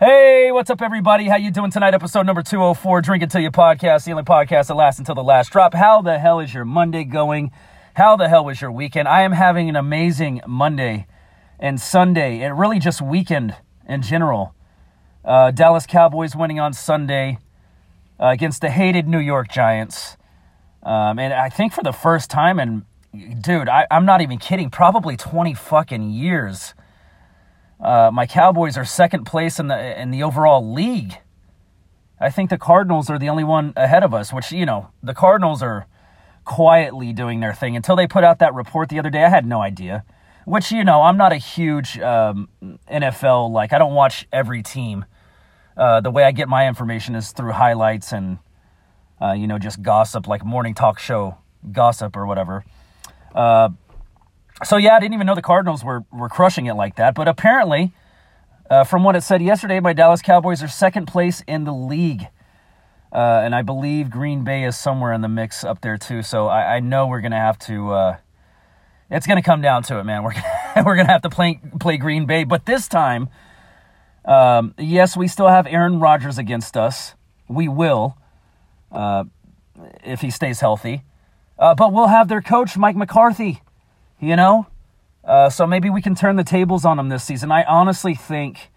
Hey, what's up, everybody? How you doing tonight? Episode number 204, Drink Until You podcast, the only podcast that lasts until the last drop. How the hell is your Monday going? How the hell was your weekend? I am having an amazing Monday and Sunday, and really just weekend in general. Uh, Dallas Cowboys winning on Sunday uh, against the hated New York Giants. Um, and I think for the first time, and dude, I, I'm not even kidding, probably 20 fucking years uh, my Cowboys are second place in the in the overall league. I think the Cardinals are the only one ahead of us, which you know the Cardinals are quietly doing their thing until they put out that report the other day. I had no idea. Which you know, I'm not a huge um, NFL like I don't watch every team. Uh, the way I get my information is through highlights and uh, you know just gossip, like morning talk show gossip or whatever. So yeah, I didn't even know the Cardinals were were crushing it like that. But apparently, uh, from what it said yesterday, my Dallas Cowboys are second place in the league, uh, and I believe Green Bay is somewhere in the mix up there too. So I, I know we're gonna have to. Uh, it's gonna come down to it, man. We're gonna, we're gonna have to play play Green Bay, but this time, um, yes, we still have Aaron Rodgers against us. We will, uh, if he stays healthy, uh, but we'll have their coach Mike McCarthy you know? Uh, so maybe we can turn the tables on them this season. I honestly think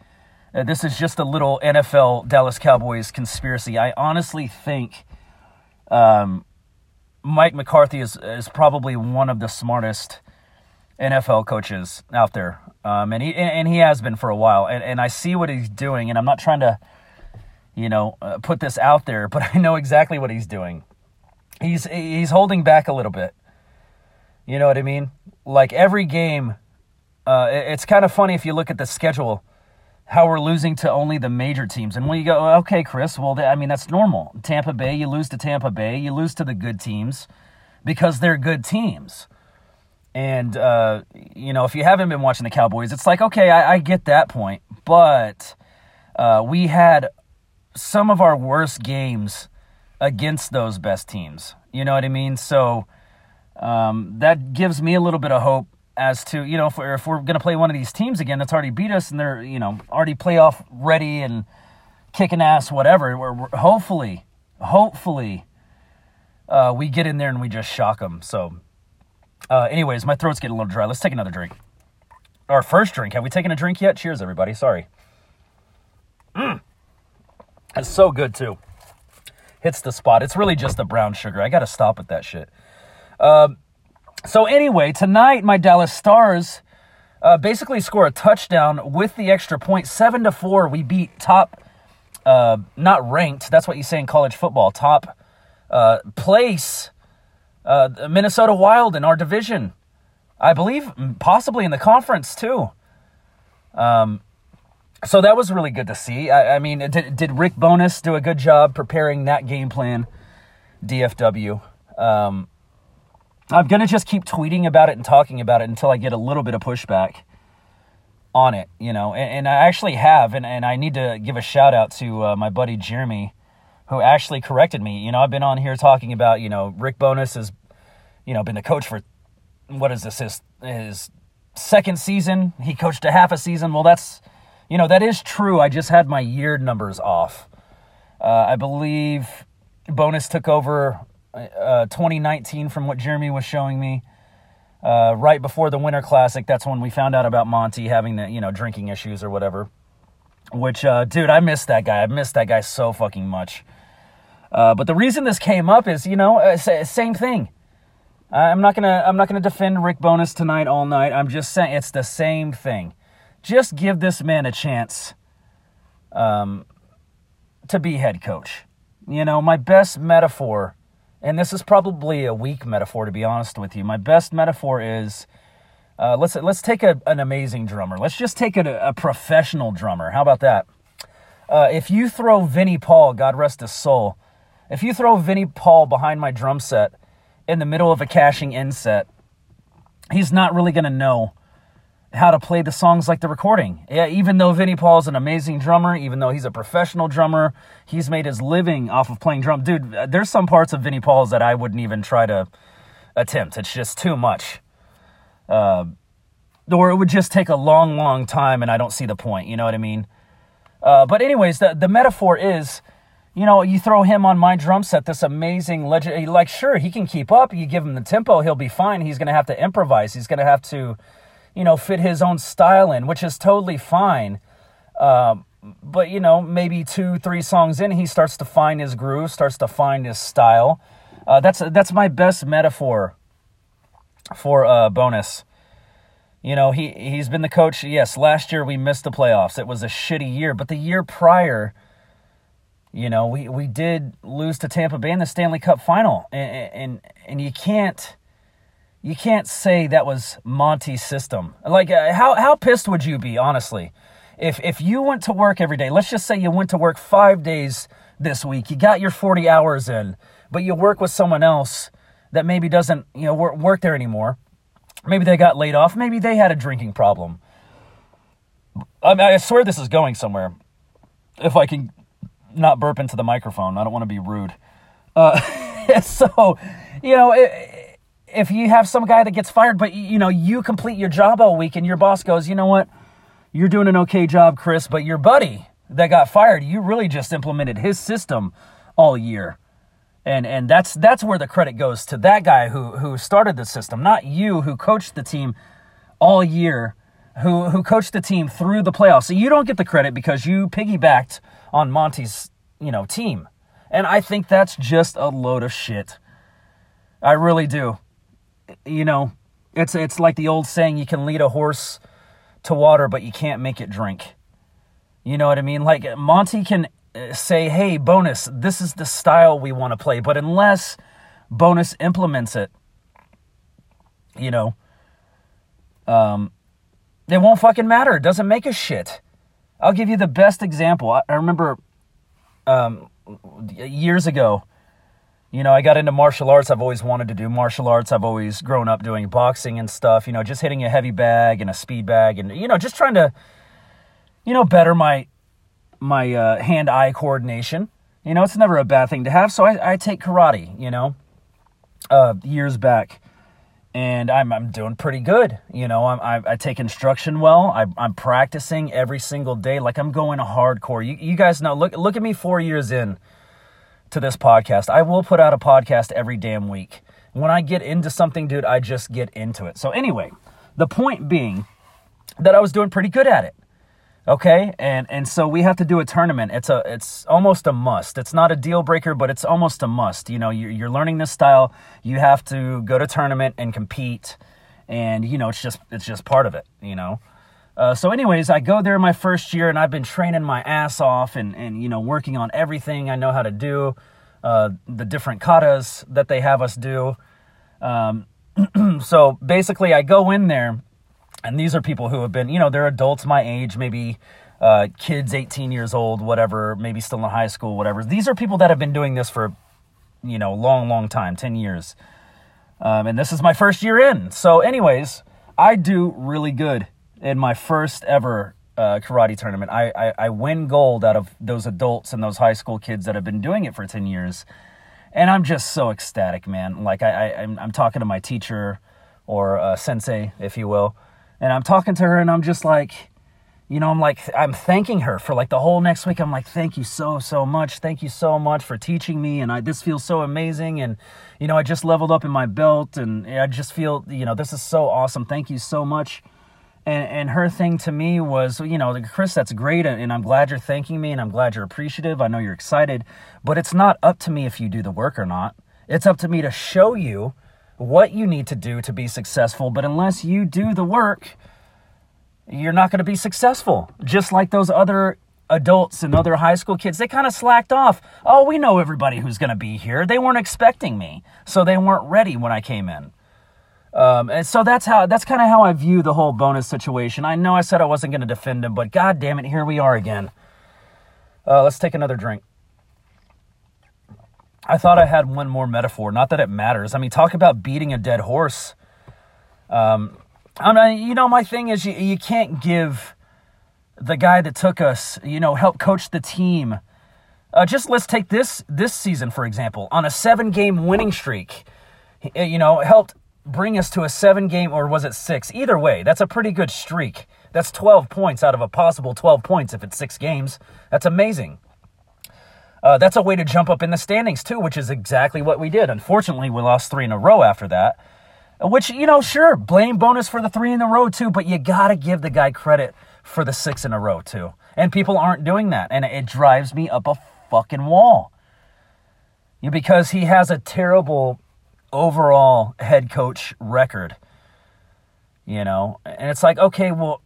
uh, this is just a little NFL Dallas Cowboys conspiracy. I honestly think um, Mike McCarthy is, is probably one of the smartest NFL coaches out there. Um, and he and he has been for a while. And, and I see what he's doing, and I'm not trying to, you know, uh, put this out there, but I know exactly what he's doing. He's he's holding back a little bit. You know what I mean? Like every game, uh, it's kind of funny if you look at the schedule, how we're losing to only the major teams. And when you go, okay, Chris, well, I mean, that's normal. Tampa Bay, you lose to Tampa Bay, you lose to the good teams because they're good teams. And, uh, you know, if you haven't been watching the Cowboys, it's like, okay, I, I get that point. But uh, we had some of our worst games against those best teams. You know what I mean? So um, that gives me a little bit of hope as to you know if we're, if we're going to play one of these teams again that's already beat us and they're you know already playoff ready and kicking ass whatever we're, we're hopefully hopefully uh, we get in there and we just shock them so uh, anyways my throat's getting a little dry. Let's take another drink. Our first drink. Have we taken a drink yet? Cheers everybody. Sorry. Mm. it's so good too. Hits the spot. It's really just the brown sugar. I gotta stop with that shit uh, so anyway, tonight my Dallas Stars uh, basically score a touchdown with the extra point, seven to four. We beat top, uh, not ranked. That's what you say in college football. Top uh, place, uh, Minnesota Wild in our division. I believe possibly in the conference too. Um, so that was really good to see. I, I mean, did, did Rick Bowness do a good job preparing that game plan? DFW. Um, I'm going to just keep tweeting about it and talking about it until I get a little bit of pushback on it, you know. And, and I actually have, and, and I need to give a shout out to uh, my buddy Jeremy, who actually corrected me. You know, I've been on here talking about, you know, Rick Bowness has, you know, been the coach for, what is this, his, his second season. He coached a half a season. Well, that's, you know, that is true. I just had my year numbers off. Uh, I believe Bowness took over uh, 2019 from what Jeremy was showing me. Uh, right before the Winter Classic, that's when we found out about Monty having the you know drinking issues or whatever. Which, uh, dude, I missed that guy. I missed that guy so fucking much. Uh, but the reason this came up is, you know, uh, same thing. I'm not gonna I'm not gonna defend Rick Bowness tonight all night. I'm just saying it's the same thing. Just give this man a chance um, to be head coach. You know, my best metaphor and this is probably a weak metaphor to be honest with you. My best metaphor is uh, let's let's take a, an amazing drummer. Let's just take a, a professional drummer. How about that? Uh, if you throw Vinnie Paul, God rest his soul, if you throw Vinnie Paul behind my drum set in the middle of a cashing in set, he's not really going to know how to play the songs like the recording. Yeah, even though Vinnie Paul is an amazing drummer, even though he's a professional drummer, he's made his living off of playing drum. Dude, there's some parts of Vinnie Paul's that I wouldn't even try to attempt. It's just too much. Uh, or it would just take a long, long time, and I don't see the point. You know what I mean? Uh, but anyways, the the metaphor is, you know, you throw him on my drum set, this amazing legend. Like, sure, he can keep up. You give him the tempo, he'll be fine. He's to have to improvise. He's to have to, you know, fit his own style in, which is totally fine. Um, but you know, maybe two, three songs in, he starts to find his groove, starts to find his style. Uh, that's that's my best metaphor for uh, Bowness. You know, he he's been the coach. Yes, last year we missed the playoffs. It was a shitty year, but the year prior, you know, we we did lose to Tampa Bay in the Stanley Cup final, and and, and you can't you can't say that was Monty's system. Like, uh, how how pissed would you be, honestly, if if you went to work every day? Let's just say you went to work five days this week. You got your forty hours in, but you work with someone else that maybe doesn't you know work, work there anymore Maybe they got laid off. Maybe they had a drinking problem. I, mean, I swear this is going somewhere. If I can not burp into the microphone, I don't want to be rude. Uh, so, you know, if you have some guy that gets fired, but you know, you complete your job all week, and your boss goes, you know what, you're doing an okay job, Chris, but your buddy that got fired, you really just implemented his system all year and and that's that's where the credit goes to that guy who who started the system, not you who coached the team all year, who who coached the team through the playoffs. So you don't get the credit because you piggybacked on Monty's you know team, and I think that's just a load of shit. I really do. You know, it's it's like the old saying: you can lead a horse to water, but you can't make it drink. You know what I mean? Like Monty can say, hey, Bowness, this is the style we want to play. But unless Bowness implements it, you know, um, it won't fucking matter. It doesn't make a shit. I'll give you the best example. I, I remember um, years ago, you know, I got into martial arts. I've always wanted to do martial arts. I've always grown up doing boxing and stuff, you know, just hitting a heavy bag and a speed bag and, you know, just trying to, you know, better my my uh, hand-eye coordination. You know, it's never a bad thing to have. So I, I take karate. You know, uh, years back, and I'm I'm doing pretty good. You know, I'm, I, I take instruction well. I, I'm practicing every single day. Like I'm going hardcore. You you guys know. Look look at me. Four years in to this podcast, I will put out a podcast every damn week. When I get into something, dude, I just get into it. So anyway, the point being that I was doing pretty good at it. Okay, and and so we have to do a tournament. It's a it's almost a must. It's not a deal breaker, but it's almost a must. You know, you're, you're learning this style. You have to go to tournament and compete, and you know it's just it's just part of it. You know. Uh, so, anyways, I go there my first year, and I've been training my ass off, and and you know working on everything I know how to do, uh, the different katas that they have us do. Um, so basically, I go in there and these are people who have been, you know, they're adults my age, maybe uh, kids 18 years old, whatever, maybe still in high school, whatever. These are people that have been doing this for, you know, long, long time, 10 years. Um, and this is my first year in. So, anyways, I do really good in my first ever uh, karate tournament. I, I, I win gold out of those adults and those high school kids that have been doing it for 10 years. And I'm just so ecstatic, man. Like, I, I, I'm, I'm talking to my teacher or uh, sensei, if you will and I'm talking to her and I'm just like, you know, I'm like, I'm thanking her for like the whole next week. I'm like, thank you so, so much. Thank you so much for teaching me. And I, this feels so amazing. And, you know, I just leveled up in my belt and I just feel, you know, this is so awesome. Thank you so much. And, and her thing to me was, you know, Chris, that's great. And I'm glad you're thanking me and I'm glad you're appreciative. I know you're excited, but it's not up to me if you do the work or not. It's up to me to show you what you need to do to be successful, but unless you do the work, you're not going to be successful. Just like those other adults and other high school kids, they kind of slacked off. Oh, we know everybody who's going to be here. They weren't expecting me, so they weren't ready when I came in. Um, and so that's how that's kind of how I view the whole Bowness situation. I know I said I wasn't going to defend him, but god damn it, here we are again. Uh, let's take another drink. I thought I had one more metaphor. Not that it matters. I mean, talk about beating a dead horse. Um, I mean, you know, my thing is you, you can't give the guy that took us, you know, help coach the team. Uh, just let's take this this season for example. On a seven game winning streak, you know, helped bring us to a seven game or was it six? Either way, that's a pretty good streak That's 12 points out of a possible 12 points if it's six games. That's amazing. Uh, that's a way to jump up in the standings, too, which is exactly what we did. Unfortunately, we lost three in a row after that. Which, you know, sure, blame Bowness for the three in a row, too, but you got to give the guy credit for the six in a row, too. And people aren't doing that. And it drives me up a fucking wall. Because he has a terrible overall head coach record. You know, and it's like, okay, well,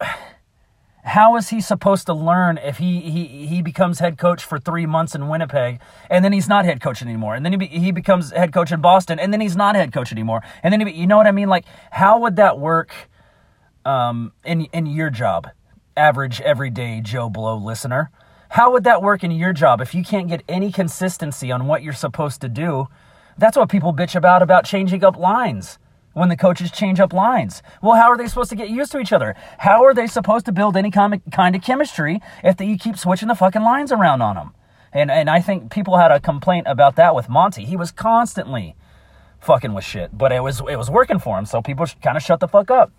how is he supposed to learn if he he he becomes head coach for three months in Winnipeg and then he's not head coach anymore, and then he be, he becomes head coach in Boston and then he's not head coach anymore, and then he, you know what I mean? Like, how would that work um, in in your job, average everyday Joe Blow listener? How would that work in your job if you can't get any consistency on what you're supposed to do? That's what people bitch about about changing up lines when the coaches change up lines. Well, how are they supposed to get used to each other? How are they supposed to build any kind of, chemistry if you keep switching the fucking lines around on them? And and I think people had a complaint about that with Monty. He was constantly fucking with shit, but it was it was working for him, so people kind of shut the fuck up.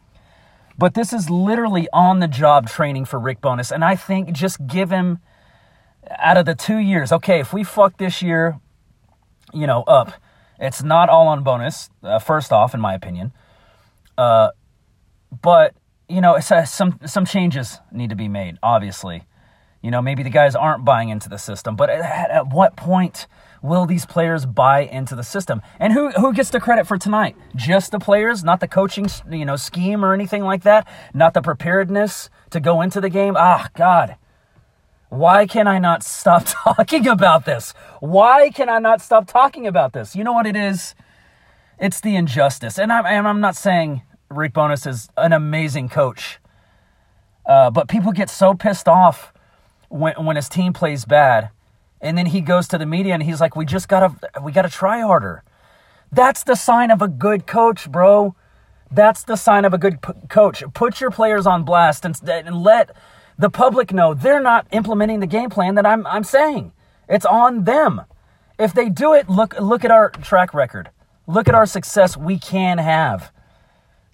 But this is literally on the job training for Rick Bowness, and I think just give him out of the two years. Okay, if we fuck this year, you know, up it's not all on Bowness, uh, first off, in my opinion. Uh, but, you know, uh, some, some changes need to be made, obviously. You know, maybe the guys aren't buying into the system, but at, at what point will these players buy into the system? And who, who gets the credit for tonight? Just the players, not the coaching, you know, scheme or anything like that? Not the preparedness to go into the game? Ah, God. Why can I not stop talking about this? Why can I not stop talking about this? You know what it is? It's the injustice. And I'm, I'm not saying Rick Bowness is an amazing coach, uh, but people get so pissed off when, when his team plays bad. And then he goes to the media and he's like, we just gotta, we gotta try harder. That's the sign of a good coach, bro. That's the sign of a good p- coach. Put your players on blast and, and let the public know they're not implementing the game plan that I'm, I'm saying. It's on them. If they do it, look, look at our track record. Look at our success we can have.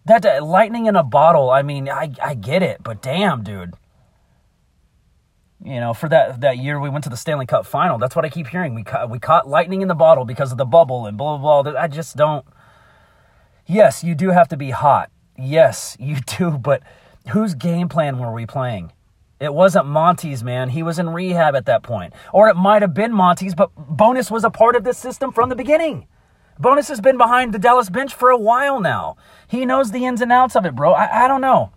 That uh, lightning in a bottle, I mean, I, I get it, but damn, dude. You know, for that that year we went to the Stanley Cup final. That's what I keep hearing. We caught, we caught lightning in the bottle because of the bubble and blah blah blah. I just don't. Yes, you do have to be hot. Yes, you do. But whose game plan were we playing? It wasn't Monty's, man. He was in rehab at that point. Or it might have been Monty's, but Bowness was a part of this system from the beginning. Bowness has been behind the Dallas bench for a while now. He knows the ins and outs of it, bro. I, I don't know.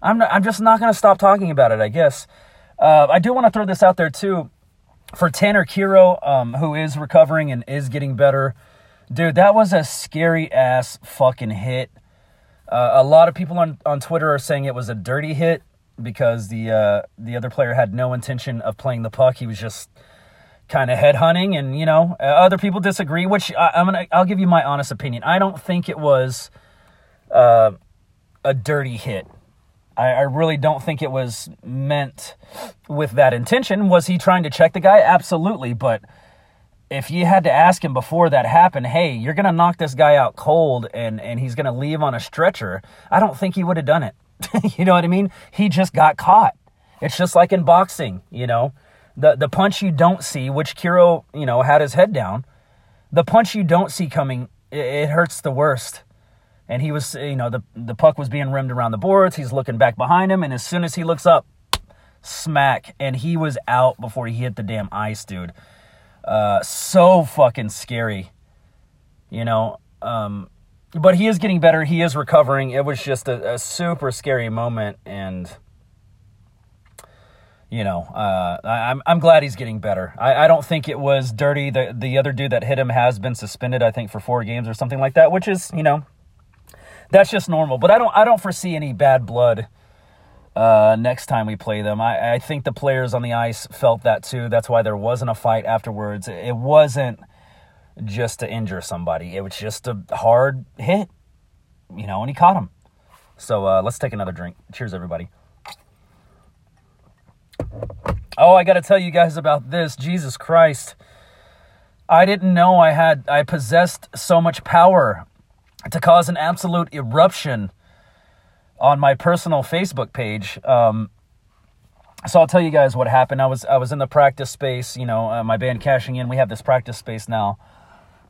I'm, not, I'm just not going to stop talking about it, I guess. Uh, I do want to throw this out there, too. For Tanner Kero, um, who is recovering and is getting better, dude, that was a scary ass fucking hit. Uh, a lot of people on, on Twitter are saying it was a dirty hit because the uh, the other player had no intention of playing the puck. He was just kind of head hunting, and you know, uh, other people disagree. Which I, am gonna I'll give you my honest opinion. I don't think it was uh, a dirty hit. I, I really don't think it was meant with that intention. Was he trying to check the guy? Absolutely, but if you had to ask him before that happened, hey, you're going to knock this guy out cold and, and he's going to leave on a stretcher, I don't think he would have done it. you know what I mean? He just got caught. It's just like in boxing, you know, the the punch you don't see, which Kero, you know, had his head down. The punch you don't see coming, it, it hurts the worst. And he was, you know, the the puck was being rimmed around the boards. He's looking back behind him, and as soon as he looks up, smack, and he was out before he hit the damn ice, dude. Uh, so fucking scary. You know, um, but he is getting better. He is recovering. It was just a, a super scary moment, and you know, uh, I, am I'm glad he's getting better. I, I don't think it was dirty. The the other dude that hit him has been suspended, I think, for four games or something like that, which is you know, that's just normal. But I don't I don't foresee any bad blood uh, next time we play them. I, I think the players on the ice felt that too. That's why there wasn't a fight afterwards. It wasn't just to injure somebody. It was just a hard hit, you know, and he caught him. So uh, let's take another drink. Cheers, everybody. Oh, I got to tell you guys about this. Jesus Christ. I didn't know I had, I possessed so much power to cause an absolute eruption on my personal Facebook page. Um, so I'll tell you guys what happened. I was I was in the practice space. You know, uh, my band cashing in. We have this practice space now.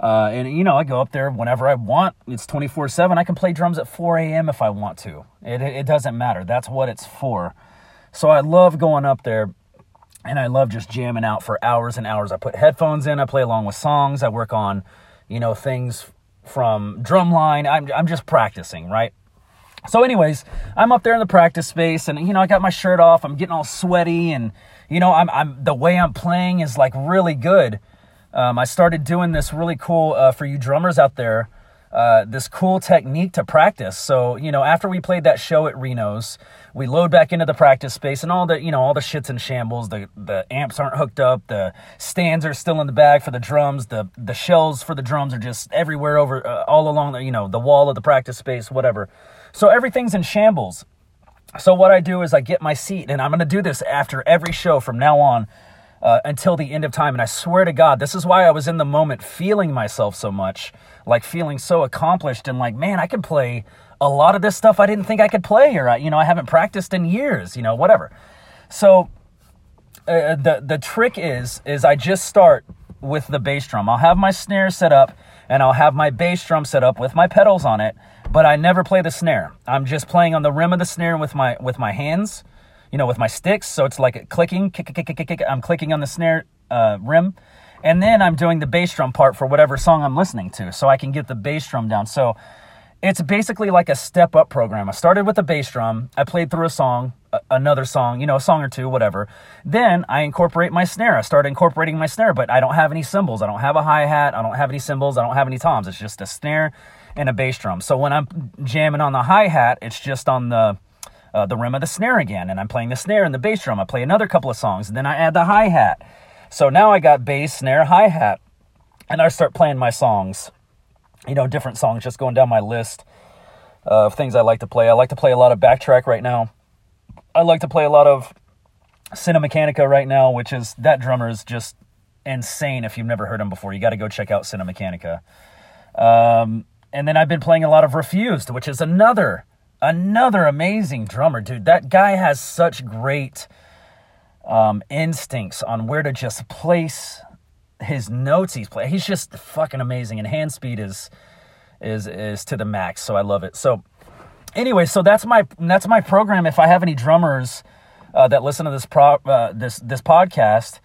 Uh, and you know, I go up there whenever I want. It's 24 7. I can play drums at 4 a.m. if I want to. It, it doesn't matter. That's what it's for. So I love going up there and I love just jamming out for hours and hours. I put headphones in, I play along with songs, I work on, you know, things from drumline. I'm, I'm just practicing, right? So, anyways, I'm up there in the practice space, and you know, I got my shirt off. I'm getting all sweaty, and you know, I'm, I'm the way I'm playing is like really good. Um, I started doing this really cool uh, for you drummers out there. Uh, this cool technique to practice. So, you know, after we played that show at Reno's, we load back into the practice space and all the, you know, all the shit's and shambles. The the amps aren't hooked up. The stands are still in the bag for the drums. The the shells for the drums are just everywhere over uh, all along the, you know, the wall of the practice space, whatever. So everything's in shambles. So what I do is I get my seat and I'm going to do this after every show from now on uh, until the end of time. And I swear to God, this is why I was in the moment feeling myself so much, like feeling so accomplished and like, man, I can play a lot of this stuff I didn't think I could play, or you know, I haven't practiced in years, you know, whatever. So uh, the the trick is is I just start with the bass drum. I'll have my snare set up and I'll have my bass drum set up with my pedals on it, but I never play the snare. I'm just playing on the rim of the snare with my with my hands you know, with my sticks. So it's like clicking, kick, kick, kick, kick, kick. I'm clicking on the snare uh, rim. And then I'm doing the bass drum part for whatever song I'm listening to so I can get the bass drum down. So it's basically like a step up program. I started with the bass drum. I played through a song, another song, you know, a song or two, whatever. Then I incorporate my snare. I start incorporating my snare, but I don't have any cymbals. I don't have a hi hat. I don't have any cymbals. I don't have any toms. It's just a snare and a bass drum. So when I'm jamming on the hi hat, it's just on the uh, the rim of the snare again, and I'm playing the snare and the bass drum. I play another couple of songs, and then I add the hi hat. So now I got bass, snare, hi hat, and I start playing my songs. You know, different songs, just going down my list of things I like to play. I like to play a lot of backtrack right now. I like to play a lot of Cinemechanica right now, which is that drummer is just insane. If you've never heard him before, you got to go check out Cinemechanica. Um, and then I've been playing a lot of Refused, which is another another amazing drummer, dude. That guy has such great um, instincts on where to just place his notes. He's play. He's just fucking amazing, and hand speed is is is to the max. So I love it. So anyway, so that's my that's my program. If I have any drummers uh, that listen to this pro uh, this this podcast,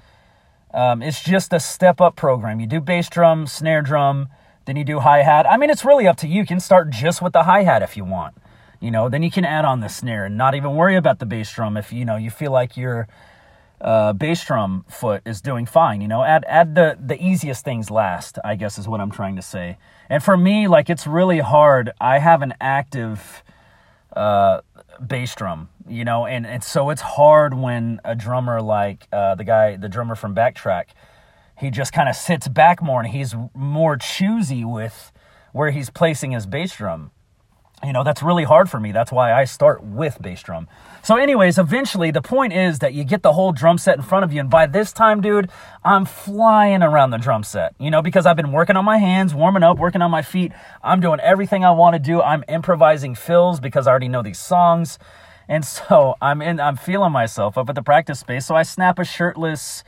um, it's just a step up program. You do bass drum, snare drum, then you do hi hat. I mean, it's really up to you. You can start just with the hi hat if you want you know then you can add on the snare and not even worry about the bass drum if you know you feel like your uh, bass drum foot is doing fine you know? Add add the the easiest things last i guess is what i'm trying to say. And for me like it's really hard. I have an active uh, bass drum you know? And, and so it's hard when a drummer like uh, the guy the drummer from backtrack he just kind of sits back more and he's more choosy with where he's placing his bass drum you know that's really hard for me. That's why i start with bass drum. So anyways eventually the point is that you get the whole drum set in front of you and by this time dude i'm flying around the drum set you know because i've been working on my hands warming up working on my feet. I'm doing everything i want to do. I'm improvising fills because i already know these songs. And so i'm in i'm feeling myself up at the practice space. So i snap a shirtless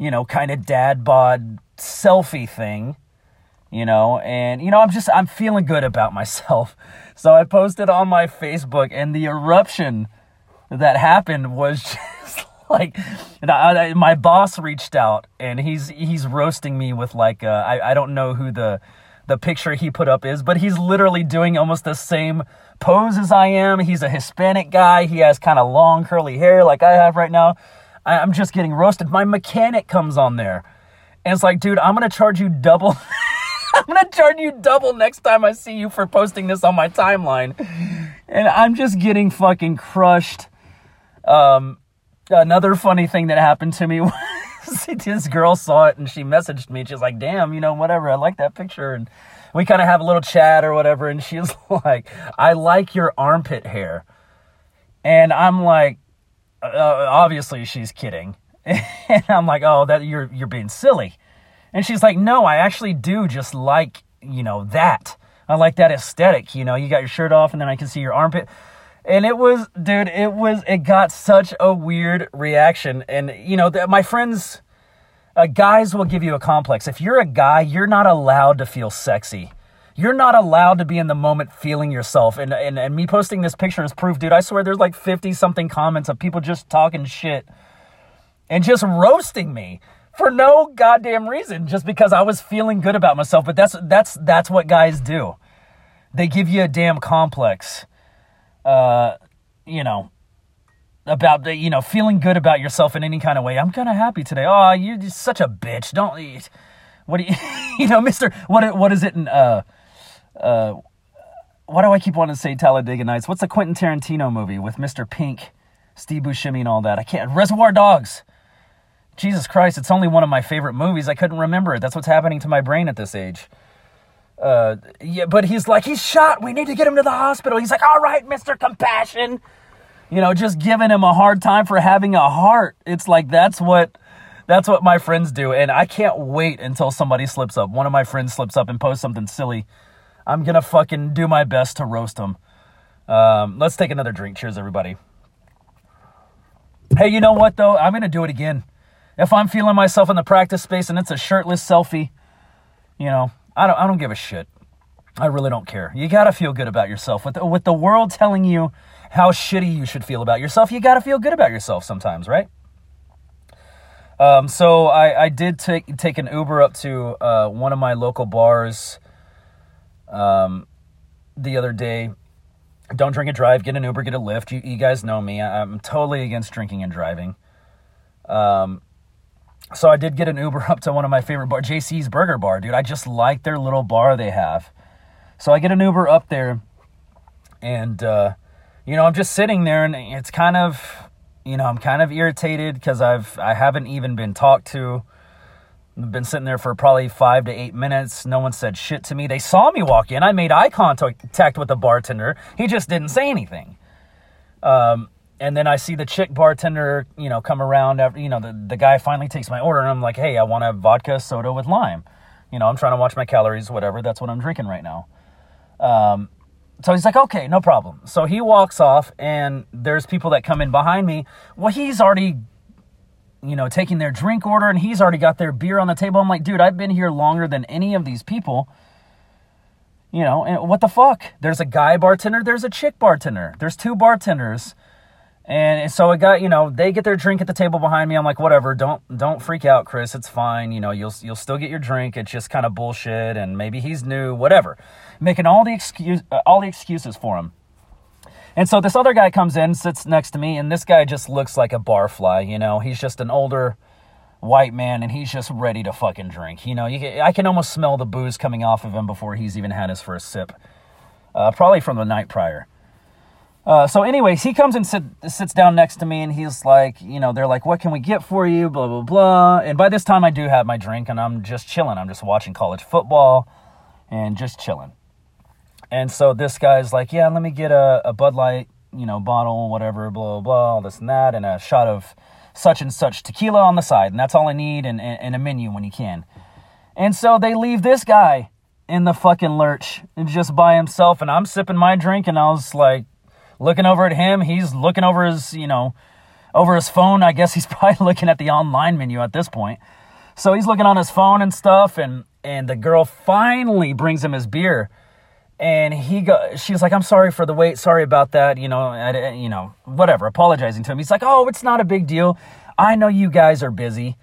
you know kind of dad bod selfie thing you know and you know i'm just i'm feeling good about myself so i posted on my facebook and the eruption that happened was just like I, my boss reached out and he's he's roasting me with like uh, I, I don't know who the the picture he put up is but he's literally doing almost the same pose as i am. He's a hispanic guy. He has kind of long curly hair like i have right now. I, i'm just getting roasted. My mechanic comes on there and it's like dude i'm gonna charge you double I'm gonna charge you double next time I see you for posting this on my timeline. And I'm just getting fucking crushed. Um, another funny thing that happened to me was this girl saw it and she messaged me. She's like, damn, you know, whatever, I like that picture. And we kind of have a little chat or whatever. And she's like, I like your armpit hair. And I'm like, uh, obviously she's kidding. and I'm like, oh, that you're you're being silly. And she's like, no, I actually do just like, you know, that. I like that aesthetic. You know, you got your shirt off and then I can see your armpit. and it was, dude, it was, it got such a weird reaction. And, you know, th- my friends, uh, guys will give you a complex. If you're a guy, you're not allowed to feel sexy. You're not allowed to be in the moment feeling yourself. And, and, and me posting this picture is proof, dude. I swear there's like 50 something comments of people just talking shit and just roasting me for no goddamn reason just because I was feeling good about myself. But that's, that's, that's what guys do. They give you a damn complex. Uh, you know, about the, you know, feeling good about yourself in any kind of way. I'm kind of happy today. Oh, you're such a bitch. Don't eat. What do you, you know, Mister? What what is it in uh uh? Why do I keep wanting to say Talladega Nights? What's the Quentin Tarantino movie with Mr. Pink, Steve Buscemi, and all that? I can't. Reservoir Dogs. Jesus Christ, it's only one of my favorite movies. I couldn't remember it. That's what's happening to my brain at this age. Uh, yeah, but he's like, he's shot. We need to get him to the hospital. He's like, all right, Mr. Compassion. You know, just giving him a hard time for having a heart. It's like, that's what, that's what my friends do. And I can't wait until somebody slips up. One of my friends slips up and posts something silly. I'm going to fucking do my best to roast them. Um, let's take another drink. Cheers, everybody. Hey, you know what, though? I'm going to do it again. If I'm feeling myself in the practice space and it's a shirtless selfie, you know, I don't, I don't give a shit. I really don't care. You got to feel good about yourself. With the, with the world telling you how shitty you should feel about yourself, you got to feel good about yourself sometimes, right? Um, so I, I did take take an Uber up to uh, one of my local bars um, the other day. Don't drink and drive. Get an Uber. Get a Lyft. You, you guys know me. I'm totally against drinking and driving. Um, so I did get an Uber up to one of my favorite bar, JC's Burger Bar, dude. I just like their little bar they have. So I get an Uber up there, and uh, you know I'm just sitting there, and it's kind of, you know, I'm kind of irritated because I've I haven't even been talked to. I've been sitting there for probably five to eight minutes. No one said shit to me. They saw me walk in. I made eye contact with the bartender. He just didn't say anything. Um, and then I see the chick bartender, you know, come around after, you know, the, the guy finally takes my order and I'm like, hey, I want a vodka soda with lime. You know, I'm trying to watch my calories, whatever. That's what I'm drinking right now. Um, so he's like, okay, no problem. So he walks off and there's people that come in behind me. Well, he's already, you know, taking their drink order and he's already got their beer on the table. I'm like, dude, I've been here longer than any of these people. You know, and what the fuck? There's a guy bartender, there's a chick bartender, there's two bartenders and so it got, you know, they get their drink at the table behind me. I'm like, whatever, don't don't freak out, Chris. It's fine. You know, you'll you'll still get your drink. It's just kind of bullshit, and maybe he's new, whatever. Making all the excuse uh, all the excuses for him. And so this other guy comes in, sits next to me, and this guy just looks like a barfly. You know, he's just an older white man, and he's just ready to fucking drink. You know, you I can almost smell the booze coming off of him before he's even had his first sip, uh, probably from the night prior. Uh, so, anyways, he comes and sit, sits down next to me, and he's like, you know, they're like, "What can we get for you?" Blah blah blah. And by this time, I do have my drink, and I'm just chilling. I'm just watching college football, and just chilling. And so this guy's like, "Yeah, let me get a, a Bud Light, you know, bottle, whatever, blah blah blah, all this and that, and a shot of such and such tequila on the side, and that's all I need, and, and, and a menu when you can." And so they leave this guy in the fucking lurch and just by himself, and I'm sipping my drink, and I was like looking over at him. He's looking over his, you know, over his phone. I guess he's probably looking at the online menu at this point. So he's looking on his phone and stuff, and and the girl finally brings him his beer, and he go. She's like, "I'm sorry for the wait. Sorry about that. You know, I, you know, whatever." Apologizing to him. He's like, "Oh, it's not a big deal. I know you guys are busy."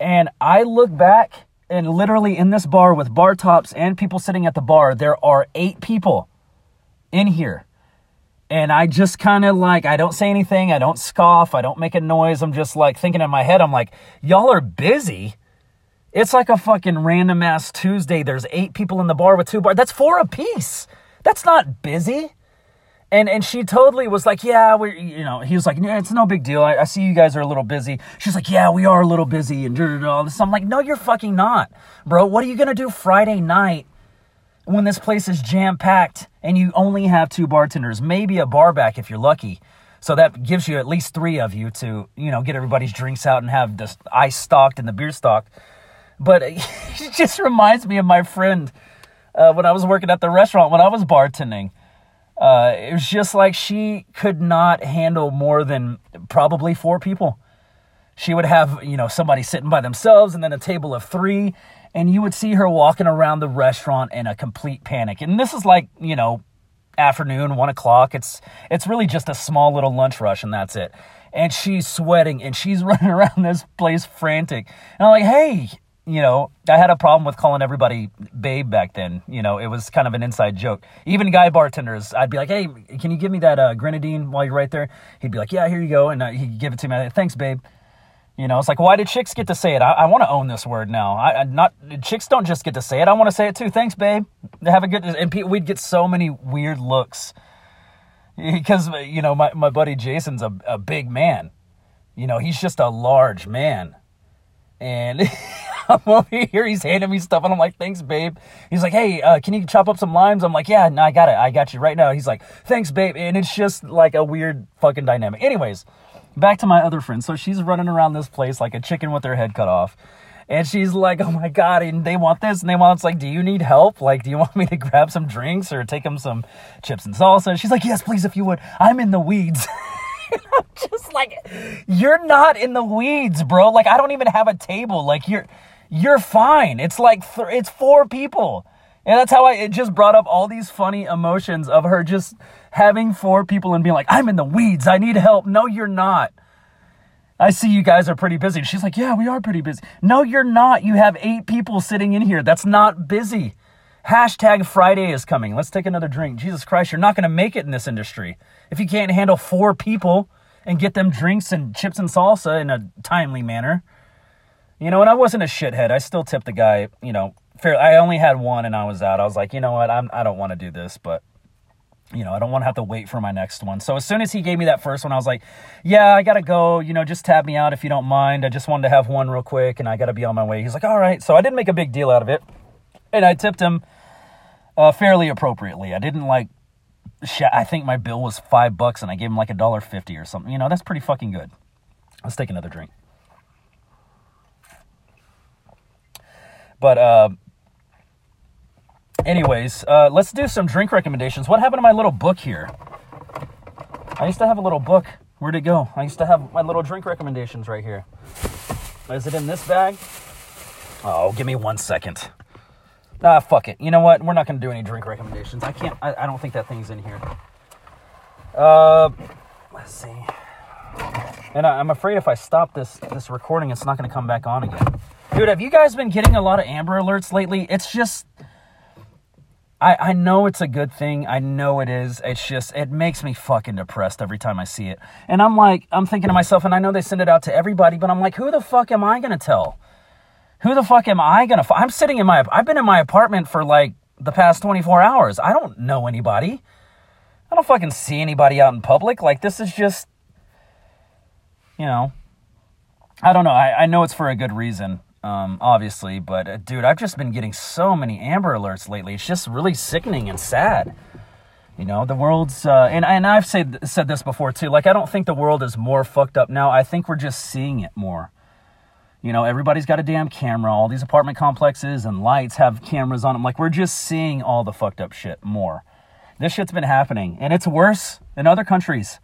And I look back, and literally in this bar with bar tops and people sitting at the bar, there are eight people in here and I just kind of like, I don't say anything. I don't scoff. I don't make a noise. I'm just like thinking in my head, I'm like, y'all are busy. It's like a fucking random ass Tuesday. There's eight people in the bar with two bars. That's four apiece. That's not busy. And and she totally was like, yeah, we you know, he was like, yeah, it's no big deal. I, I, see you guys are a little busy. She's like, yeah, we are a little busy and all this. I'm like, no, you're fucking not, bro. What are you gonna do Friday night when this place is jam packed and you only have two bartenders, maybe a bar back if you're lucky. So that gives you at least three of you to, you know, get everybody's drinks out and have the ice stocked and the beer stocked. But it just reminds me of my friend uh, when I was working at the restaurant when I was bartending. Uh, it was just like she could not handle more than probably four people. She would have, you know, somebody sitting by themselves and then a table of three, and you would see her walking around the restaurant in a complete panic. And this is like, you know, afternoon, one o'clock. It's it's really just a small little lunch rush, and that's it. And she's sweating and she's running around this place frantic. And I'm like, hey, you know, I had a problem with calling everybody babe back then. You know, it was kind of an inside joke. Even guy bartenders, I'd be like, hey, can you give me that uh, grenadine while you're right there? He'd be like, yeah, here you go. And uh, he'd give it to me. Like, Thanks, babe. You know, it's like, why did chicks get to say it? I, I want to own this word now. I, I, not chicks don't just get to say it. I want to say it too. Thanks, babe. Have a good. And we'd get so many weird looks because you know my my buddy Jason's a, a big man. You know, he's just a large man, and I'm over here. He's handing me stuff, and I'm like, "Thanks, babe." He's like, "Hey, uh, can you chop up some limes?" I'm like, "Yeah, no, I got it. I got you right now." He's like, "Thanks, babe," and it's just like a weird fucking dynamic. Anyways back to my other friend. So she's running around this place like a chicken with her head cut off. And she's like, oh my God, and they want this. And they want, it's like, do you need help? Like, do you want me to grab some drinks or take them some chips and salsa? She's like, yes, please, if you would. I'm in the weeds. I'm just like, you're not in the weeds, bro. Like, I don't even have a table. Like, you're, you're fine. It's like, th- it's four people. And that's how I, it just brought up all these funny emotions of her just having four people and being like, I'm in the weeds. I need help. No, you're not. I see you guys are pretty busy. She's like, Yeah, we are pretty busy. No, you're not. You have eight people sitting in here. That's not busy. Hashtag Friday is coming. Let's take another drink. Jesus Christ, you're not going to make it in this industry. If you can't handle four people and get them drinks and chips and salsa in a timely manner. You know, and I wasn't a shithead. I still tipped the guy, you know, fair. I only had one and I was out. I was like, you know what? I'm, I don't want to do this, but you know, I don't want to have to wait for my next one. So as soon as he gave me that first one, I was like, yeah, I got to go. You know, just tab me out if you don't mind. I just wanted to have one real quick and I got to be on my way. He's like, all right. So I didn't make a big deal out of it. And I tipped him uh, fairly appropriately. I didn't like, I think my bill was five bucks and I gave him like a dollar fifty or something. You know, that's pretty fucking good. Let's take another drink. But, uh, anyways, uh, let's do some drink recommendations. What happened to my little book here? I used to have a little book. Where'd it go? I used to have my little drink recommendations right here. Is it in this bag? Oh, give me one second. Ah, fuck it. You know what? We're not to do any drink recommendations. I can't, I, I don't think that thing's in here. Uh, let's see. And I, I'm afraid if I stop this this recording, it's not to come back on again. Dude, have you guys been getting a lot of Amber Alerts lately? It's just I, I know it's a good thing. I know it is. It's just, it makes me fucking depressed every time I see it. And I'm like, I'm thinking to myself, and I know they send it out to everybody, but I'm like, who the fuck am I going to tell? Who the fuck am I going to, I'm sitting in my, I've been in my apartment for like the past 24 hours. I don't know anybody. I don't fucking see anybody out in public. Like, this is just, you know, I don't know. I, I know it's for a good reason um, obviously. But uh, dude, I've just been getting so many Amber Alerts lately. It's just really sickening and sad. You know, the world's uh, and and I've said said this before too. Like, I don't think the world is more fucked up now. I think we're just seeing it more. You know, everybody's got a damn camera. All these apartment complexes and lights have cameras on them. Like, we're just seeing all the fucked up shit more. This shit's been happening, and it's worse in other countries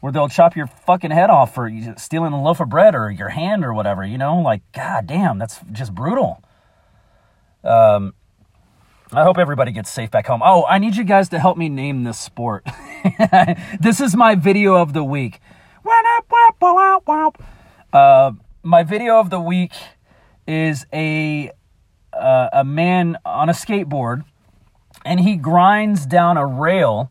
where they'll chop your fucking head off for stealing a loaf of bread or your hand or whatever, you know? Like, god damn, that's just brutal. Um, I hope everybody gets safe back home. Oh, I need you guys to help me name this sport. this is my video of the week. Uh, my video of the week is a uh, a man on a skateboard, and he grinds down a rail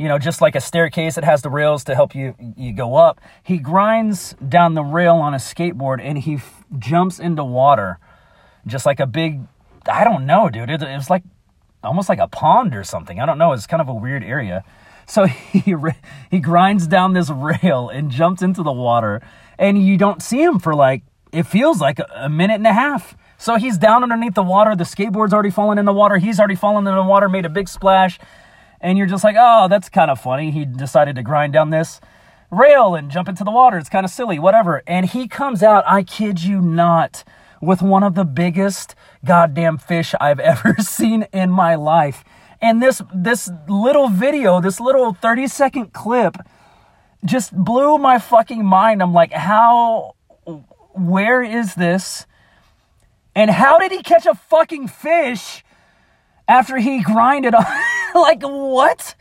you know, just like a staircase that has the rails to help you you go up. He grinds down the rail on a skateboard and he f- jumps into water, just like a big. I don't know, dude. It, it was like almost like a pond or something. I don't know. It's kind of a weird area. So he he grinds down this rail and jumps into the water, and you don't see him for like it feels like a minute and a half. So he's down underneath the water. The skateboard's already fallen in the water. He's already fallen in the water, made a big splash and you're just like, oh, that's kind of funny. He decided to grind down this rail and jump into the water. It's kind of silly, whatever. And he comes out, I kid you not, with one of the biggest goddamn fish I've ever seen in my life. And this this little video, this little 30 second clip just blew my fucking mind. I'm like, how where is this? And how did he catch a fucking fish after he grinded on like what?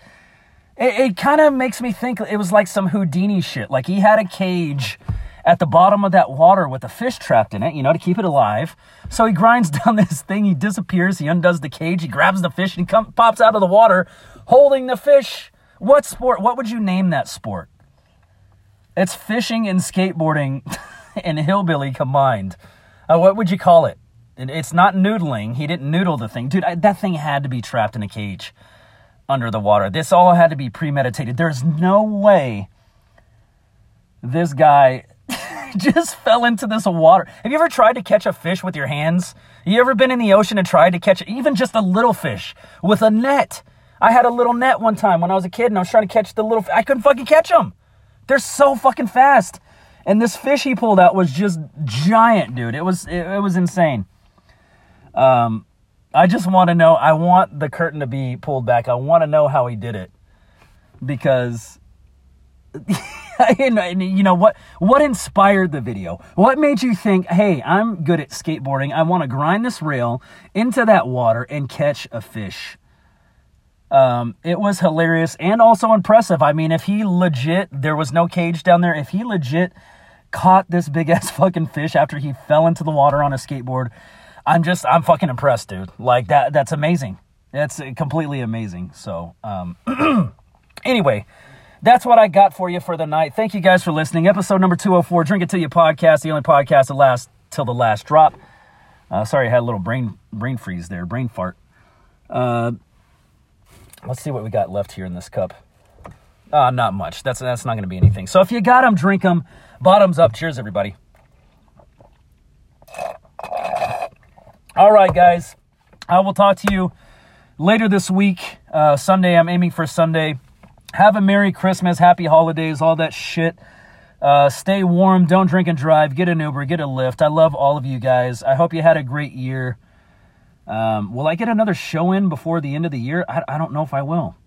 It, it kind of makes me think it was like some Houdini shit. Like he had a cage at the bottom of that water with a fish trapped in it, you know, to keep it alive. So he grinds down this thing, he disappears, he undoes the cage, he grabs the fish, and he come, pops out of the water holding the fish. What sport? What would you name that sport? It's fishing and skateboarding and hillbilly combined. Uh, what would you call it? It's not noodling. He didn't noodle the thing. Dude, I, that thing had to be trapped in a cage under the water. This all had to be premeditated. There's no way this guy just fell into this water. Have you ever tried to catch a fish with your hands? You ever been in the ocean and tried to catch even just a little fish with a net? I had a little net one time when I was a kid and I was trying to catch the little I couldn't fucking catch them. They're so fucking fast. And this fish he pulled out was just giant, dude. It was it, it was insane. Um I just want to know I want the curtain to be pulled back. I want to know how he did it. Because you know what what inspired the video what made you think hey i'm good at skateboarding i want to grind this rail into that water and catch a fish um, it was hilarious and also impressive i mean if he legit there was no cage down there if he legit caught this big ass fucking fish after he fell into the water on a skateboard i'm just i'm fucking impressed dude like that that's amazing that's completely amazing so um anyway that's what I got for you for the night. Thank you guys for listening. Episode number 204, Drink It Till You podcast, the only podcast that lasts till the last drop. Uh, sorry, I had a little brain brain freeze there, brain fart. Uh, let's see what we got left here in this cup. Uh, not much. That's that's not going to be anything. So if you got them, drink them. Bottoms up. Cheers, everybody. All right, guys. I will talk to you later this week. Uh, Sunday. I'm aiming for Sunday. Have a Merry Christmas, Happy Holidays, all that shit. Uh, stay warm, don't drink and drive, get an Uber, get a Lyft. I love all of you guys. I hope you had a great year. Um, will I get another show in before the end of the year? I, I don't know if I will.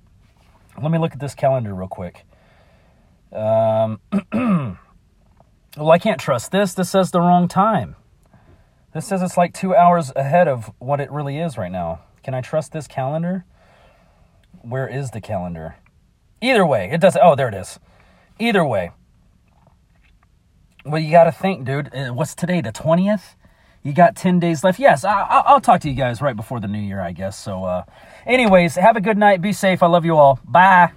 Let me look at this calendar real quick. Um, well, I can't trust this. This says the wrong time. This says it's like two hours ahead of what it really is right now. Can I trust this calendar? Where is the calendar? Either way, it doesn't. Oh, there it is. Either way. Well, you got to think, dude. Uh, what's today? The 20th? You got 10 days left. Yes, I, will talk to you guys right before the new year, I guess. So, uh, anyways, have a good night. Be safe. I love you all. Bye.